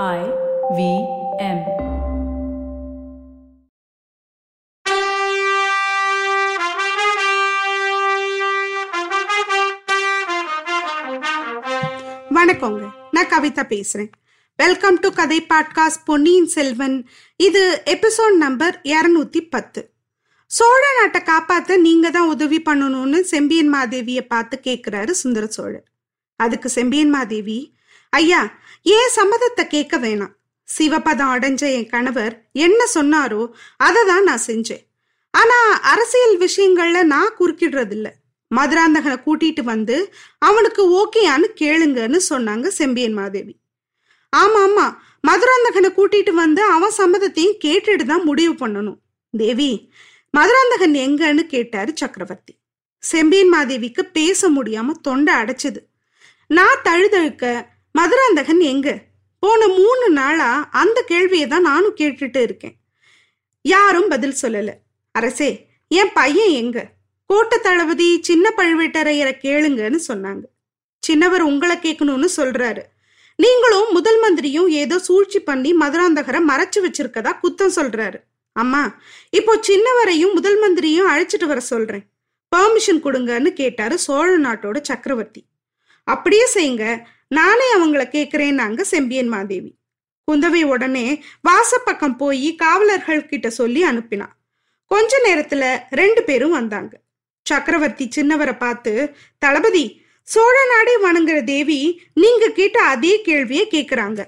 I V M. வணக்கங்க. நான் கவிதா பேசுறேன். வெல்கம் டு கதை பாட்காஸ்ட் பொன்னியின் செல்வன். இது எபிசோட் நம்பர் இரநூத்தி பத்து. சோழ நாட்டை காப்பாத்த நீங்க தான் உதவி பண்ணணும்னு செம்பியன் மாதேவியை பார்த்து கேட்கிறாரு சுந்தர சோழர். அதுக்கு செம்பியன் மாதேவி ஐயா ஏன் சம்மதத்தை கேட்க வேணாம்? சிவபதம் அடைஞ்ச என் கணவர் என்ன சொன்னாரோ அதை தான் நான் செஞ்சேன். ஆனா அரசியல் விஷயங்கள்ல நான் குறுக்கிடுறது இல்ல மதுராந்தகனை கூட்டிட்டு வந்து அவனுக்கு ஓகேயான்னு கேளுங்கன்னு சொன்னாங்க செம்பியன் மாதேவி. ஆமா ஆமா மதுராந்தகனை கூட்டிட்டு வந்து அவன் சம்மதத்தையும் கேட்டுட்டு தான் முடிவு பண்ணணும். தேவி மதுராந்தகன் எங்கன்னு கேட்டாரு சக்கரவர்த்தி. செம்பியன் மாதேவிக்கு பேச முடியாம தொண்டை அடைச்சது. நான் தழுதழுக்க மதுராந்தகன் எங்க? போன மூணு நாளா அந்த கேள்வியை தான் நானும் கேட்டுட்டு இருக்கேன். யாரும் பதில் சொல்லல. அரசே என் பையன் எங்க? கோட்ட தளபதி சின்ன பழுவேட்டரையரை கேளுங்கன்னு சொன்னாங்க. சின்னவர் உங்களை கேட்கணும்னு சொல்றாரு. நீங்களும் முதல் மந்திரியும் ஏதோ சூழ்ச்சி பண்ணி மதுராந்தகரை மறைச்சு வச்சிருக்கதா குத்தம் சொல்றாரு. அம்மா இப்போ சின்னவரையும் முதல் மந்திரியும் அழைச்சிட்டு வர சொல்றேன். பெர்மிஷன் கொடுங்கன்னு கேட்டாரு சோழ நாட்டோட சக்கரவர்த்தி. அப்படியே செய்யுங்க. நானே அவங்கள கேட்கிறேன்னாங்க செம்பியன் மாதேவி. குந்தவை உடனே வாசப்பக்கம் போய் காவலர்கள் கிட்ட சொல்லி அனுப்பினான் கொஞ்ச நேரத்துல ரெண்டு பேரும் வந்தாங்க. சக்கரவர்த்தி சின்னவரை பார்த்து தளபதி சோழ நாடே வணங்குற தேவி நீங்க கேட்ட அதே கேள்வியை கேக்குறாங்க.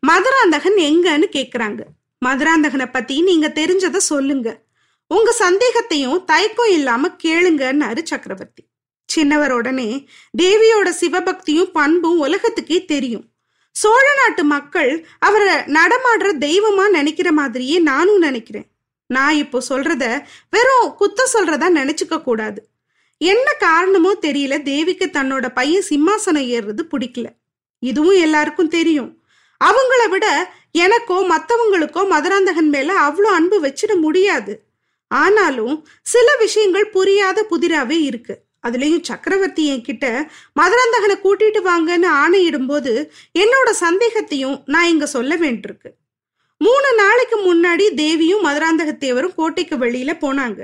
மதுராந்தகன் எங்கன்னு கேக்குறாங்க. மதுராந்தகனை பத்தி நீங்க தெரிஞ்சத சொல்லுங்க. உங்க சந்தேகத்தையும் தயக்கம் இல்லாம கேளுங்கன்னாரு சக்கரவர்த்தி. சின்னவர் உடனே தேவியோட சிவபக்தியும் பண்பும் உலகத்துக்கே தெரியும். சோழ நாட்டு மக்கள் அவரை நடமாடுற தெய்வமா நினைக்கிற மாதிரியே நானும் நினைக்கிறேன். நான் இப்போ சொல்றத வெறும் குத்த சொல்றதா நினைச்சுக்க கூடாது. என்ன காரணமோ தெரியல தேவிக்கு தன்னோட பையன் சிம்மாசனம் ஏறுறது பிடிக்கல. இதுவும் எல்லாருக்கும் தெரியும். அவங்கள விட எனக்கோ மற்றவங்களுக்கோ மதுராந்தகன் மேல அவ்வளோ அன்பு வச்சிட முடியாது. ஆனாலும் சில விஷயங்கள் புரியாத புதிராவே இருக்கு. அதுலேயும் சக்கரவர்த்தி என்கிட்ட மதுராந்தகனை கூட்டிட்டு வாங்கன்னு ஆணையிடும்போது என்னோட சந்தேகத்தையும் நான் இங்க சொல்ல வேண்டியிருக்கு. மூணு நாளைக்கு முன்னாடி தேவியும் மதுராந்தகத்தேவரும் கோட்டைக்கு வெளியில போனாங்க.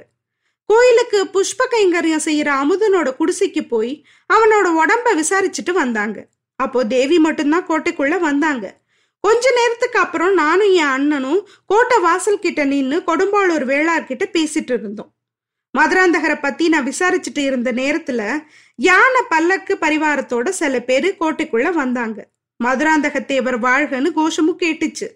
கோயிலுக்கு புஷ்ப கைங்கரியம் செய்யற அமுதனோட குடிசைக்கு போய் அவனோட உடம்ப விசாரிச்சுட்டு வந்தாங்க. அப்போ தேவி மட்டும்தான் கோட்டைக்குள்ள வந்தாங்க. கொஞ்ச நேரத்துக்கு அப்புறம் நானும் என் அண்ணனும் கோட்டை வாசல் கிட்ட நின்று கொடும்பாளூர் வேளார்கிட்ட பேசிட்டு இருந்தோம். மதுராந்தகரை பத்தி நான் விசாரிச்சுட்டு இருந்த நேரத்துல யானை பல்லக்கு பரிவாரத்தோட சில பேரு கோட்டைக்குள்ள வந்தாங்க. மதுராந்தக தேவர் வாழ்கன்னு கோஷமும் கேட்டுச்சு.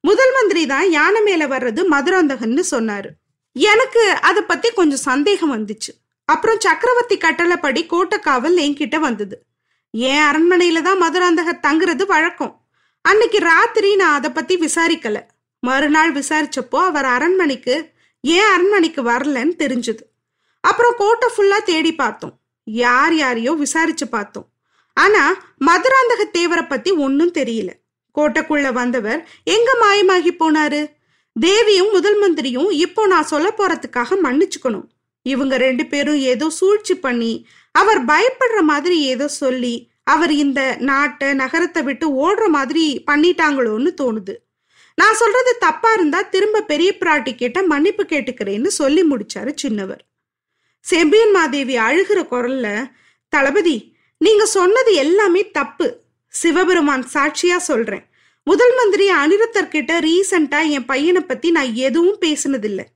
முதல் மந்திரி தான் யானை மேல வர்றது மதுராந்தகன்னு சொன்னாரு. எனக்கு அதை பத்தி கொஞ்சம் சந்தேகம் வந்துச்சு. அப்புறம் சக்கரவர்த்தி கட்டளைப்படி கோட்டைக்காவல் என்கிட்ட வந்தது. என் அரண்மனையில தான் மதுராந்தகர் தங்குறது வழக்கம். அன்னைக்கு ராத்திரி நான் அதை பத்தி விசாரிக்கல. மறுநாள் விசாரிச்சப்போ அவர் அரண்மனைக்கு ஏன் அரண்மனைக்கு வரலன்னு தெரிஞ்சது. அப்புறம் கோட்டை ஃபுல்லா தேடி பார்த்தோம். யார் யாரையோ விசாரிச்சு பார்த்தோம். ஆனா மதுராந்தக தேவரை பத்தி ஒன்னும் தெரியல. கோட்டைக்குள்ள வந்தவர் எங்க மாயமாகி போனாரு? தேவியும் முதல் மந்திரியும் இப்போ நான் சொல்ல போறதுக்காக மன்னிச்சுக்கணும். இவங்க ரெண்டு பேரும் ஏதோ சூழ்ச்சி பண்ணி அவர் பயப்படுற மாதிரி ஏதோ சொல்லி அவர் இந்த நாட்டை நகரத்தை விட்டு ஓடுற மாதிரி பண்ணிட்டாங்களோன்னு தோணுது. நான் சொல்றது தப்பா இருந்தா திரும்ப பெரிய பிராட்டி கிட்ட மன்னிப்பு கேட்டுக்கிறேன்னு சொல்லி முடிச்சாரு சின்னவர். செம்பியன் மாதேவி அழுகிற குரல்ல தளபதி நீங்க சொன்னது எல்லாமே தப்பு. சிவபெருமான் சாட்சியா சொல்றேன். முதல் மந்திரி அனிருத்தர் கிட்ட ரீசண்டா என் பையனை பத்தி நான் எதுவும் பேசினதில்லை.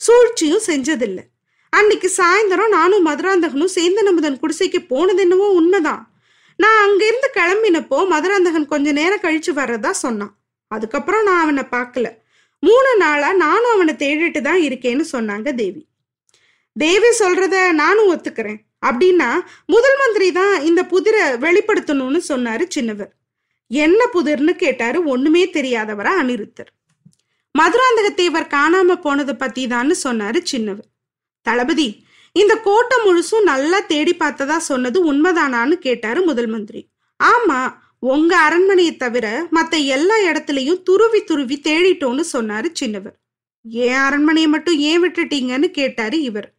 சூழ்ச்சியும் செஞ்சதில்லை. அன்னைக்கு சாயந்தரம் நானும் மதுராந்தகனும் சேந்தனமுதன் குடிசைக்கு போனது என்னவோ உண்மைதான். நான் அங்கிருந்து கிளம்பினப்போ மதுராந்தகன் கொஞ்ச நேரம் கழிச்சு வர்றதா சொன்னான். அதுக்கப்புறம் நான் அவனை பார்க்கல. மூணு நாளா நானும் அவனை தேடிட்டு தான் இருக்கேன்னு சொன்னாங்க தேவி. தேவி சொல்றத நானும் ஒத்துக்கிறேன். அப்படின்னா முதல் மந்திரி தான் இந்த புதிரை வெளிப்படுத்தணும்னு சொன்னாரு சின்னவர். என்ன புதிர்னு கேட்டாரு ஒண்ணுமே தெரியாதவரா அனிருத்தர். மதுராந்தகத்தேவர் காணாம போனதை பத்தி தான்னு சொன்னாரு சின்னவர். தளபதி இந்த கோட்டை முழுசும் நல்லா தேடி பார்த்ததா சொன்னது உண்மைதானான்னு கேட்டாரு முதல் மந்திரி. ஆமா உங்க அரண்மனையை தவிர மத்த எல்லா இடத்துலயும் துருவி துருவி தேடிட்டோன்னு சொன்னாரு சின்னவர். ஏன் அரண்மனையை மட்டும் ஏன் விட்டுட்டீங்கன்னு கேட்டாரு இவர்.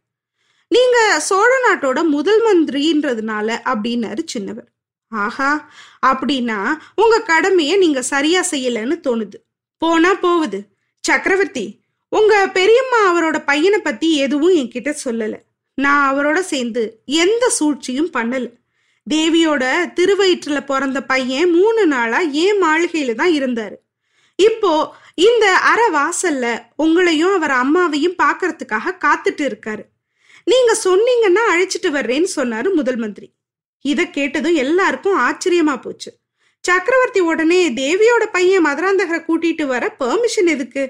நீங்க சோழ நாட்டோட முதல் மந்திரின்றதுனால அப்படின்னாரு சின்னவர். ஆஹா அப்படின்னா உங்க கடமையை நீங்க சரியா செய்யலன்னு தோணுது. போனா போகுது. சக்கரவர்த்தி உங்க பெரியம்மா அவரோட பையனை பத்தி எதுவும் என்கிட்ட சொல்லல. நான் அவரோட சேர்ந்து எந்த சூழ்ச்சியும் பண்ணல. தேவியோட திருவயிற்றுல பிறந்த பையன் மூணு நாளா ஏன் மாளிகையில தான் இருந்தாரு? இப்போ இந்த அற வாசல்ல உங்களையும் அவர் அம்மாவையும் பாக்குறதுக்காக காத்துட்டு இருக்காரு. நீங்க சொன்னீங்கன்னா அழைச்சிட்டு வர்றேன்னு சொன்னாரு முதல் மந்திரி. இத கேட்டதும் எல்லாருக்கும் ஆச்சரியமா போச்சு. சக்கரவர்த்தி உடனே தேவியோட பையன் மதுராந்தகரை கூட்டிட்டு வர பெர்மிஷன் எதுக்கு?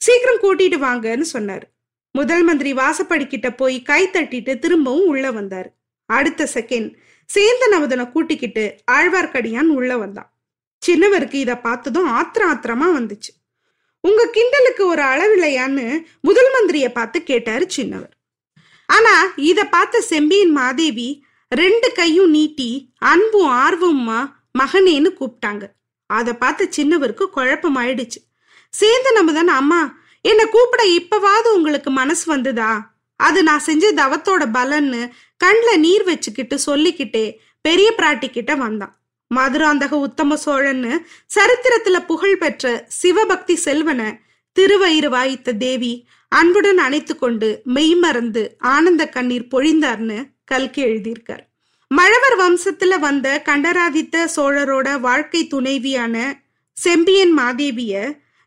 சீக்கிரம் கூட்டிட்டு வாங்கன்னு சொன்னாரு. முதல் மந்திரி வாசப்படி கிட்ட போய் கை தட்டிட்டு திரும்பவும் உள்ள வந்தாரு. அடுத்த செகண்ட் சேந்தன் அமுதனை கூட்டிக்கிட்டு ஆழ்வார்க்கடியான் உள்ள வந்தான். சின்னவருக்கு இதை பார்த்ததும் ஆத்திரம் ஆத்திரமா வந்துச்சு. உங்க கிண்டலுக்கு ஒரு அளவில்லையான்னு முதல் மந்திரிய பார்த்து கேட்டாரு சின்னவர். ஆனா இத பார்த்த செம்பியின் மாதேவி ரெண்டு கையும் நீட்டி அன்பும் ஆர்வமா மகனேன்னு கூப்பிட்டாங்க. அதை பார்த்த சின்னவருக்கு குழப்பம் ஆயிடுச்சு சேர்ந்து நம்ம தானே அம்மா என்னை கூப்பிட இப்பவாவது உங்களுக்கு மனசு வந்ததா? அது நான் செஞ்ச தவத்தோட பலன்னு கண்ணில் நீர் வச்சுக்கிட்டு சொல்லிக்கிட்டே பெரிய பிராட்டி கிட்ட வந்தான். மதுராந்தக உத்தம சோழன்னு சரித்திரத்துல புகழ் பெற்ற சிவபக்தி செல்வனை திருவயிறு வாய்த்த தேவி அன்புடன் அணைத்து கொண்டு மெய்மறந்து ஆனந்த கண்ணீர் பொழிந்தார்னு கல்கி எழுதியிருக்கார். மழவர் வம்சத்துல வந்த கண்டராதித்த சோழரோட வாழ்க்கை துணைவியான செம்பியன் மாதேவிய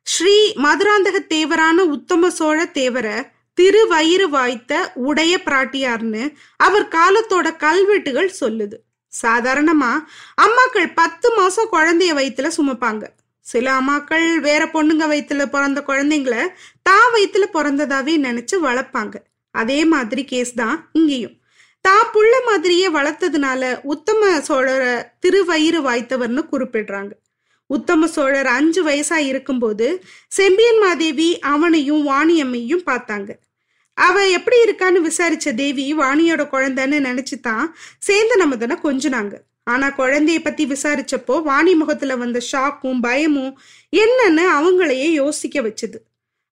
ஸ்ரீ மதுராந்தக தேவரான உத்தம சோழ தேவரை திருவயிறு வாய்த்த உடைய பிராட்டியார்னு அவர் காலத்தோட கல்வெட்டுகள் சொல்லுது. சாதாரணமா அம்மாக்கள் பத்து மாசம் குழந்தைய வயிற்றுல சுமப்பாங்க. சில அம்மாக்கள் வேற பொண்ணுங்க வயிற்றுல பிறந்த குழந்தைங்கள தான் வயிற்றுல பிறந்ததாவே நினைச்சு வளர்ப்பாங்க. அதே மாதிரி கேஸ் தான் இங்கேயும். தான் புள்ள மாதிரியே வளர்த்ததுனால உத்தம சோழரை திருவயிறு வாய்த்தவர்னு குறிப்பிடுறாங்க. உத்தம சோழர் அஞ்சு வயசா இருக்கும்போது செம்பியன் மாதேவி அவனையும் வாணியம்மையும் பார்த்தாங்க. அவ எப்படி இருக்கான்னு விசாரிச்ச தேவி வாணியோட குழந்தைன்னு நினைச்சுதான் சேர்ந்த நமதனை கொஞ்சினாங்க. ஆனா குழந்தைய பத்தி விசாரிச்சப்போ வாணி முகத்துல வந்த ஷாக்கும் பயமும் என்னன்னு அவங்களையே யோசிக்க வச்சுது.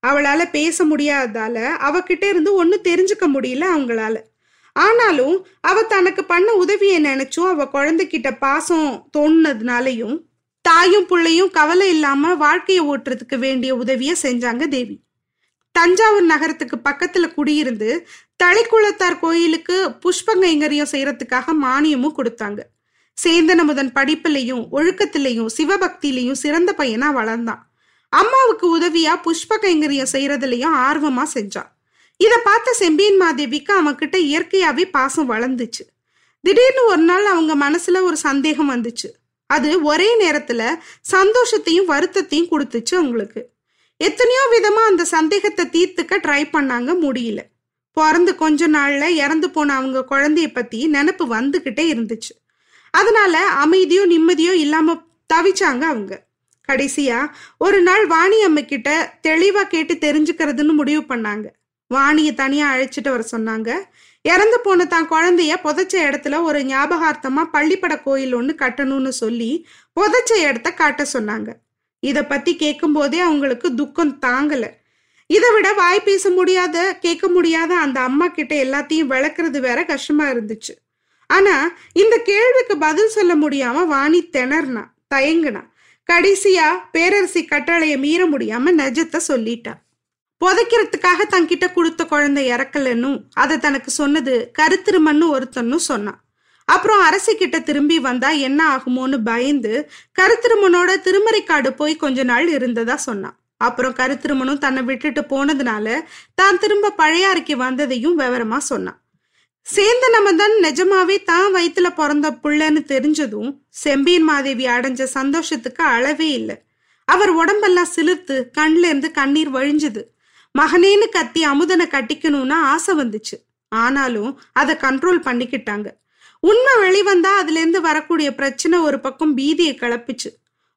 அவளால பேச முடியாததால அவகிட்ட இருந்து ஒன்னும் தெரிஞ்சுக்க முடியல அவங்களால. ஆனாலும் அவ தனக்கு பண்ண உதவியை நினைச்சும் அவ குழந்தைகிட்ட பாசம் தோணுனதுனாலையும் தாயும் பிள்ளையும் கவலை இல்லாம வாழ்க்கையை ஓட்டுறதுக்கு வேண்டிய உதவிய செஞ்சாங்க தேவி. தஞ்சாவூர் நகரத்துக்கு பக்கத்துல குடியிருந்து தளிக்குளத்தார் கோயிலுக்கு புஷ்பங்கைங்கரியம் செய்யறதுக்காக மானியமும் கொடுத்தாங்க. சேந்தனமுதன் படிப்புலையும் ஒழுக்கத்திலையும் சிவபக்தியிலையும் சிறந்த பையனா வளர்ந்தான். அம்மாவுக்கு உதவியா புஷ்ப கைங்கரியம் செய்யறதுலயும் ஆர்வமா செஞ்சான் இத பார்த்த செம்பியன் மாதேவிக்கு அவன்கிட்ட இயற்கையாவே பாசம் வளர்ந்துச்சு. திடீர்னு ஒரு நாள் அவங்க மனசுல ஒரு சந்தேகம் வந்துச்சு. அது ஒரே நேரத்துல சந்தோஷத்தையும் வருத்தத்தையும் கொடுத்துச்சு அவங்களுக்கு. எத்தனையோ விதமா அந்த சந்தேகத்தை தீர்த்துக்க ட்ரை பண்ணாங்க முடியல. பிறந்து கொஞ்ச நாள்ல இறந்து போன அவங்க குழந்தைய பத்தி நினப்பு வந்துகிட்டே இருந்துச்சு. அதனால அமைதியோ நிம்மதியோ இல்லாம தவிச்சாங்க அவங்க. கடைசியா ஒரு நாள் வாணி அம்மை கிட்ட தெளிவா கேட்டு தெரிஞ்சுக்கிறதுன்னு முடிவு பண்ணாங்க. வாணிய தனியா அழைச்சிட்டு வர சொன்னாங்க. இறந்து போன தான் குழந்தைய புதைச்ச இடத்துல ஒரு ஞாபகார்த்தமா பள்ளிப்பட கோயில் ஒன்று கட்டணும்னு சொல்லி புதைச்ச இடத்த காட்ட சொன்னாங்க. இத பத்தி கேட்கும்போதே அவங்களுக்கு துக்கம் தாங்கல. இதை விட வாய் பேச முடியாத கேட்க முடியாத அந்த அம்மா கிட்ட எல்லாத்தையும் விளக்குறது வேற கஷ்டமா இருந்துச்சு. ஆனா இந்த கேள்விக்கு பதில் சொல்ல முடியாம வாணி திணறினா தயங்குனா கடைசியா பேரரசி கட்டளைய மீற முடியாம நெஜத்தை சொல்லிட்டா. புதைக்கிறதுக்காக தங்கிட்ட கொடுத்த குழந்தை இறக்கலன்னும் அதை தனக்கு சொன்னது கருத்திருமன்னு ஒருத்தன்னு சொன்னான். அப்புறம் அரசு கிட்ட திரும்பி வந்தா என்ன ஆகுமோன்னு பயந்து கருத்திருமனோட திருமறைக்காடு போய் கொஞ்ச நாள் இருந்ததா சொன்னான். அப்புறம் கருத்திருமனும் தன்னை விட்டுட்டு போனதுனால தான் திரும்ப பழையாறைக்கு வந்ததையும் விவரமா சொன்னான். சேந்த நமதன் நிஜமாவே தான் வயிற்றுல பிறந்த புள்ளன்னு தெரிஞ்சதும் செம்பியன் மாதேவி அடைஞ்ச சந்தோஷத்துக்கு அளவே இல்லை. அவர் உடம்பெல்லாம் சிலிர்த்து கண்ல இருந்து கண்ணீர் வழிஞ்சுது. மகனேன்னு கத்தி அமுதனை கட்டிக்கணும்னு ஆசை வந்துச்சு. ஆனாலும் அதை கண்ட்ரோல் பண்ணிக்கிட்டாங்க. உண்மை வெளிவந்தா அதுலேருந்து வரக்கூடிய பிரச்சனை ஒரு பக்கம் பீதியை கிளப்பிச்சு.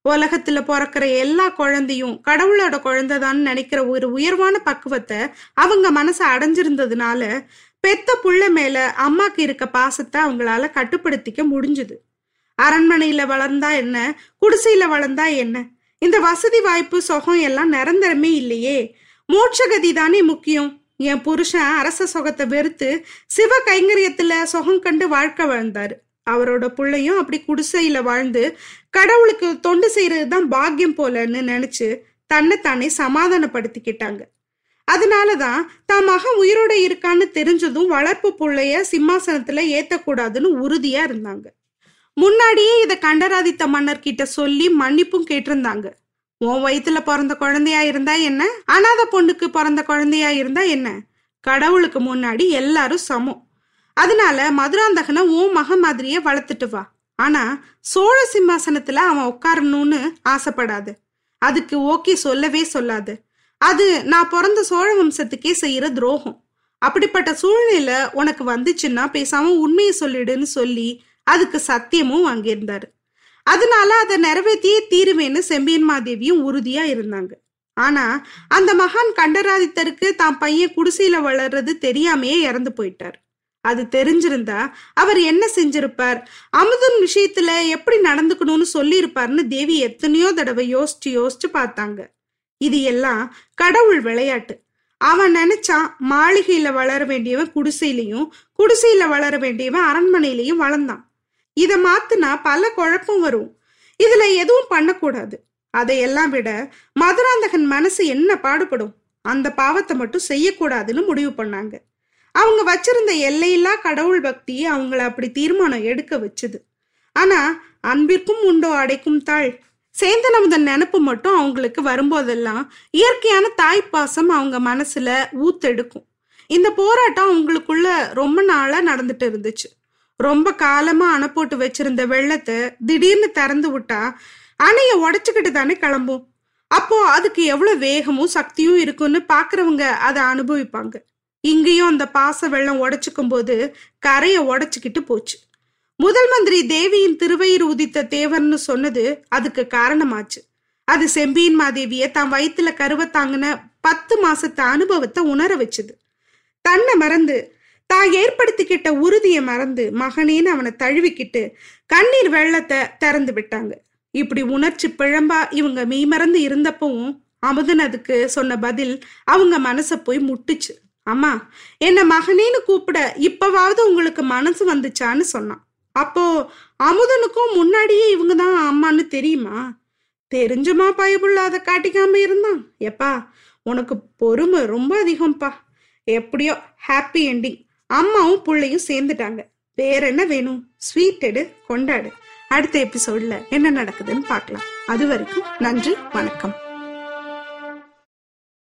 உலகத்துல பிறக்கிற எல்லா குழந்தையும் கடவுளோட குழந்தைதான்னு நினைக்கிற ஒரு உயர்வான பக்குவத்தை அவங்க மனசை அடைஞ்சிருந்ததுனால பெத்த புள்ள மேல அம்மாக்கு இருக்க பாசத்தை அவங்களால கட்டுப்படுத்திக்க முடிஞ்சுது. அரண்மனையில வளர்ந்தா என்ன? குடிசையில வளர்ந்தா என்ன? இந்த வசதி வாய்ப்பு சுகம் எல்லாம் நிரந்தரமே இல்லையே. மோட்சகதி தானே முக்கியம். என் புருஷன் அரச சொகத்தை வெறுத்து சிவ கைங்கரியத்துல சொகம் கண்டு வாழ்க்கை வாழ்ந்தாரு. அவரோட பிள்ளையும் அப்படி குடிசையில வாழ்ந்து கடவுளுக்கு தொண்டு செய்யறதுதான் பாக்கியம் போலன்னு நினைச்சு தன்னைத்தானே சமாதானப்படுத்திக்கிட்டாங்க. அதனாலதான் தான் மகன் உயிரோட இருக்கான்னு தெரிஞ்சதும் வளர்ப்பு பிள்ளைய சிம்மாசனத்துல ஏத்தக்கூடாதுன்னு உறுதியா இருந்தாங்க. முன்னாடியே இத கண்டராதித்த மன்னர் கிட்ட சொல்லி மன்னிப்பும் கேட்டிருந்தாங்க. உன் வயிற்றுல பிறந்த குழந்தையா இருந்தா என்ன? அனாத பொண்ணுக்கு பிறந்த குழந்தையா இருந்தா என்ன? கடவுளுக்கு முன்னாடி எல்லாரும் சமம். அதனால மதுராந்தகனை உன் மக மாதிரியே வளர்த்துட்டு வா. ஆனா சோழ சிம்மாசனத்துல அவன் உட்காரணும்னு ஆசைப்படாது. அதுக்கு ஓகே சொல்லவே சொல்லாது. அது நான் பிறந்த சோழ வம்சத்துக்கே செய்யற துரோகம். அப்படிப்பட்ட சூழ்நிலை உனக்கு வந்துச்சுன்னா பேசாம உண்மையை சொல்லிடுன்னு சொல்லி அதுக்கு சத்தியமும் வாங்கியிருந்தாரு. அதனால அதை நிறைவேற்றியே தீருவேன்னு செம்பியன் மாதேவியும் உறுதியா இருந்தாங்க. ஆனா அந்த மகான் கண்டராதித்தருக்கு தான் பையன் குடிசையில வளர்றது தெரியாமையே இறந்து போயிட்டார். அது தெரிஞ்சிருந்தா அவர் என்ன செஞ்சிருப்பார்? அமுதன் விஷயத்துல எப்படி நடந்துக்கணும்னு சொல்லியிருப்பார்னு தேவி எத்தனையோ தடவை யோசிச்சு யோசிச்சு பார்த்தாங்க. இது எல்லாம் கடவுள் விளையாட்டு. அவன் நினைச்சான் மாளிகையில வளர வேண்டியவன் குடிசையிலையும் குடிசையில வளர வேண்டியவன் அரண்மனையிலையும் வளர்ந்தான். இத மாத்துனா பல குழப்பம் வரும். இதுல எதுவும் பண்ணக்கூடாது. அதையெல்லாம் விட மதுராந்தகன் மனசு என்ன பாடுபடும்? அந்த பாவத்தை மட்டும் செய்யக்கூடாதுன்னு முடிவு பண்ணாங்க. அவங்க வச்சிருந்த எல்லையில்லா கடவுள் பக்தி அவங்கள அப்படி தீர்மானம் எடுக்க வச்சுது. ஆனா அன்பிற்கும் உண்டோ அடைக்கும் தாழ். சேந்தனமுதன் நினப்பு மட்டும் அவங்களுக்கு வரும்போதெல்லாம் இயற்கையான தாய்ப்பாசம் அவங்க மனசுல ஊத்தெடுக்கும். இந்த போராட்டம் அவங்களுக்குள்ள ரொம்ப நாளா நடந்துட்டு இருந்துச்சு. ரொம்ப காலமா அணை போட்டு வச்சிருந்த வெள்ளத்தை திடீர்னு திறந்து விட்டா அணைய உடச்சுக்கிட்டு தானே கிளம்பும். அப்போ அதுக்கு எவ்வளவு வேகமும் சக்தியும் இருக்குன்னு பாக்குறவங்க அதை அனுபவிப்பாங்க. இங்கேயும் அந்த பாச வெள்ளம் உடைச்சுக்கும் போது கரைய உடைச்சுக்கிட்டு போச்சு. முதல் மந்திரி தேவியின் திருவயிறு உதித்த தேவர்னு சொன்னது அதுக்கு காரணமாச்சு. அது செம்பியின் மாதேவிய தான் வயிற்றுல கருவத்தாங்கின பத்து மாசத்து அனுபவத்தை உணர வச்சுது. தன்னை மறந்து தான் ஏற்படுத்திக்கிட்ட உறுதியை மறந்து மகனேன்னு அவனை தழுவிக்கிட்டு கண்ணீர் வெள்ளத்தை திறந்து விட்டாங்க. இப்படி உணர்ச்சி பிழம்பா இவங்க மெய்மறந்து இருந்தப்பவும் அமுதன் அதுக்கு சொன்ன பதில் அவங்க மனசை போய் முட்டுச்சு. அம்மா என்ன மகனேன்னு கூப்பிட இப்பவாவது உங்களுக்கு மனசு வந்துச்சான்னு சொன்னான். அப்போ அமுதனுக்கும் முன்னாடியே இவங்க தான் அம்மான்னு தெரியுமா? தெரிஞ்சுமா பயபுள்ள அதை காட்டிக்காம இருந்தான்? எப்பா உனக்கு பொறுமை ரொம்ப அதிகம்ப்பா. எப்படியோ ஹாப்பி எண்டிங் அம்மாவும் பிள்ளையும் சேர்ந்துட்டாங்க. வேற என்ன வேணும்? ஸ்வீட் எடு கொண்டாடு. அடுத்த எபிசோட்ல என்ன நடக்குதுன்னு பார்க்கலாம். அது வரைக்கும் நன்றி வணக்கம்.